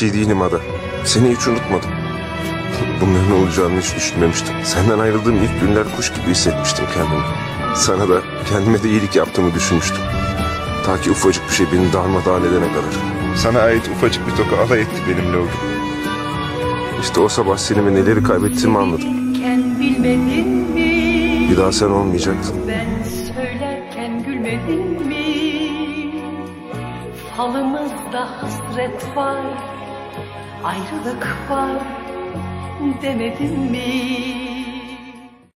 şey değilim Ada. Seni hiç unutmadım. Bunların olacağını hiç düşünmemiştim. Senden ayrıldığım ilk günler kuş gibi hissetmiştim kendimi. Sana da kendime de iyilik yaptığımı düşünmüştüm. Ta ki ufacık bir şey beni darmadağın edene kadar. Sana ait ufacık bir toka alay etti benimle o gün. İşte o sabah seni ve neleri kaybettiğimi anladım. Bir daha sen olmayacaktın. Ben söylerken gülmedin mi? Falımızda hasret var, ayrılık var demedin mi?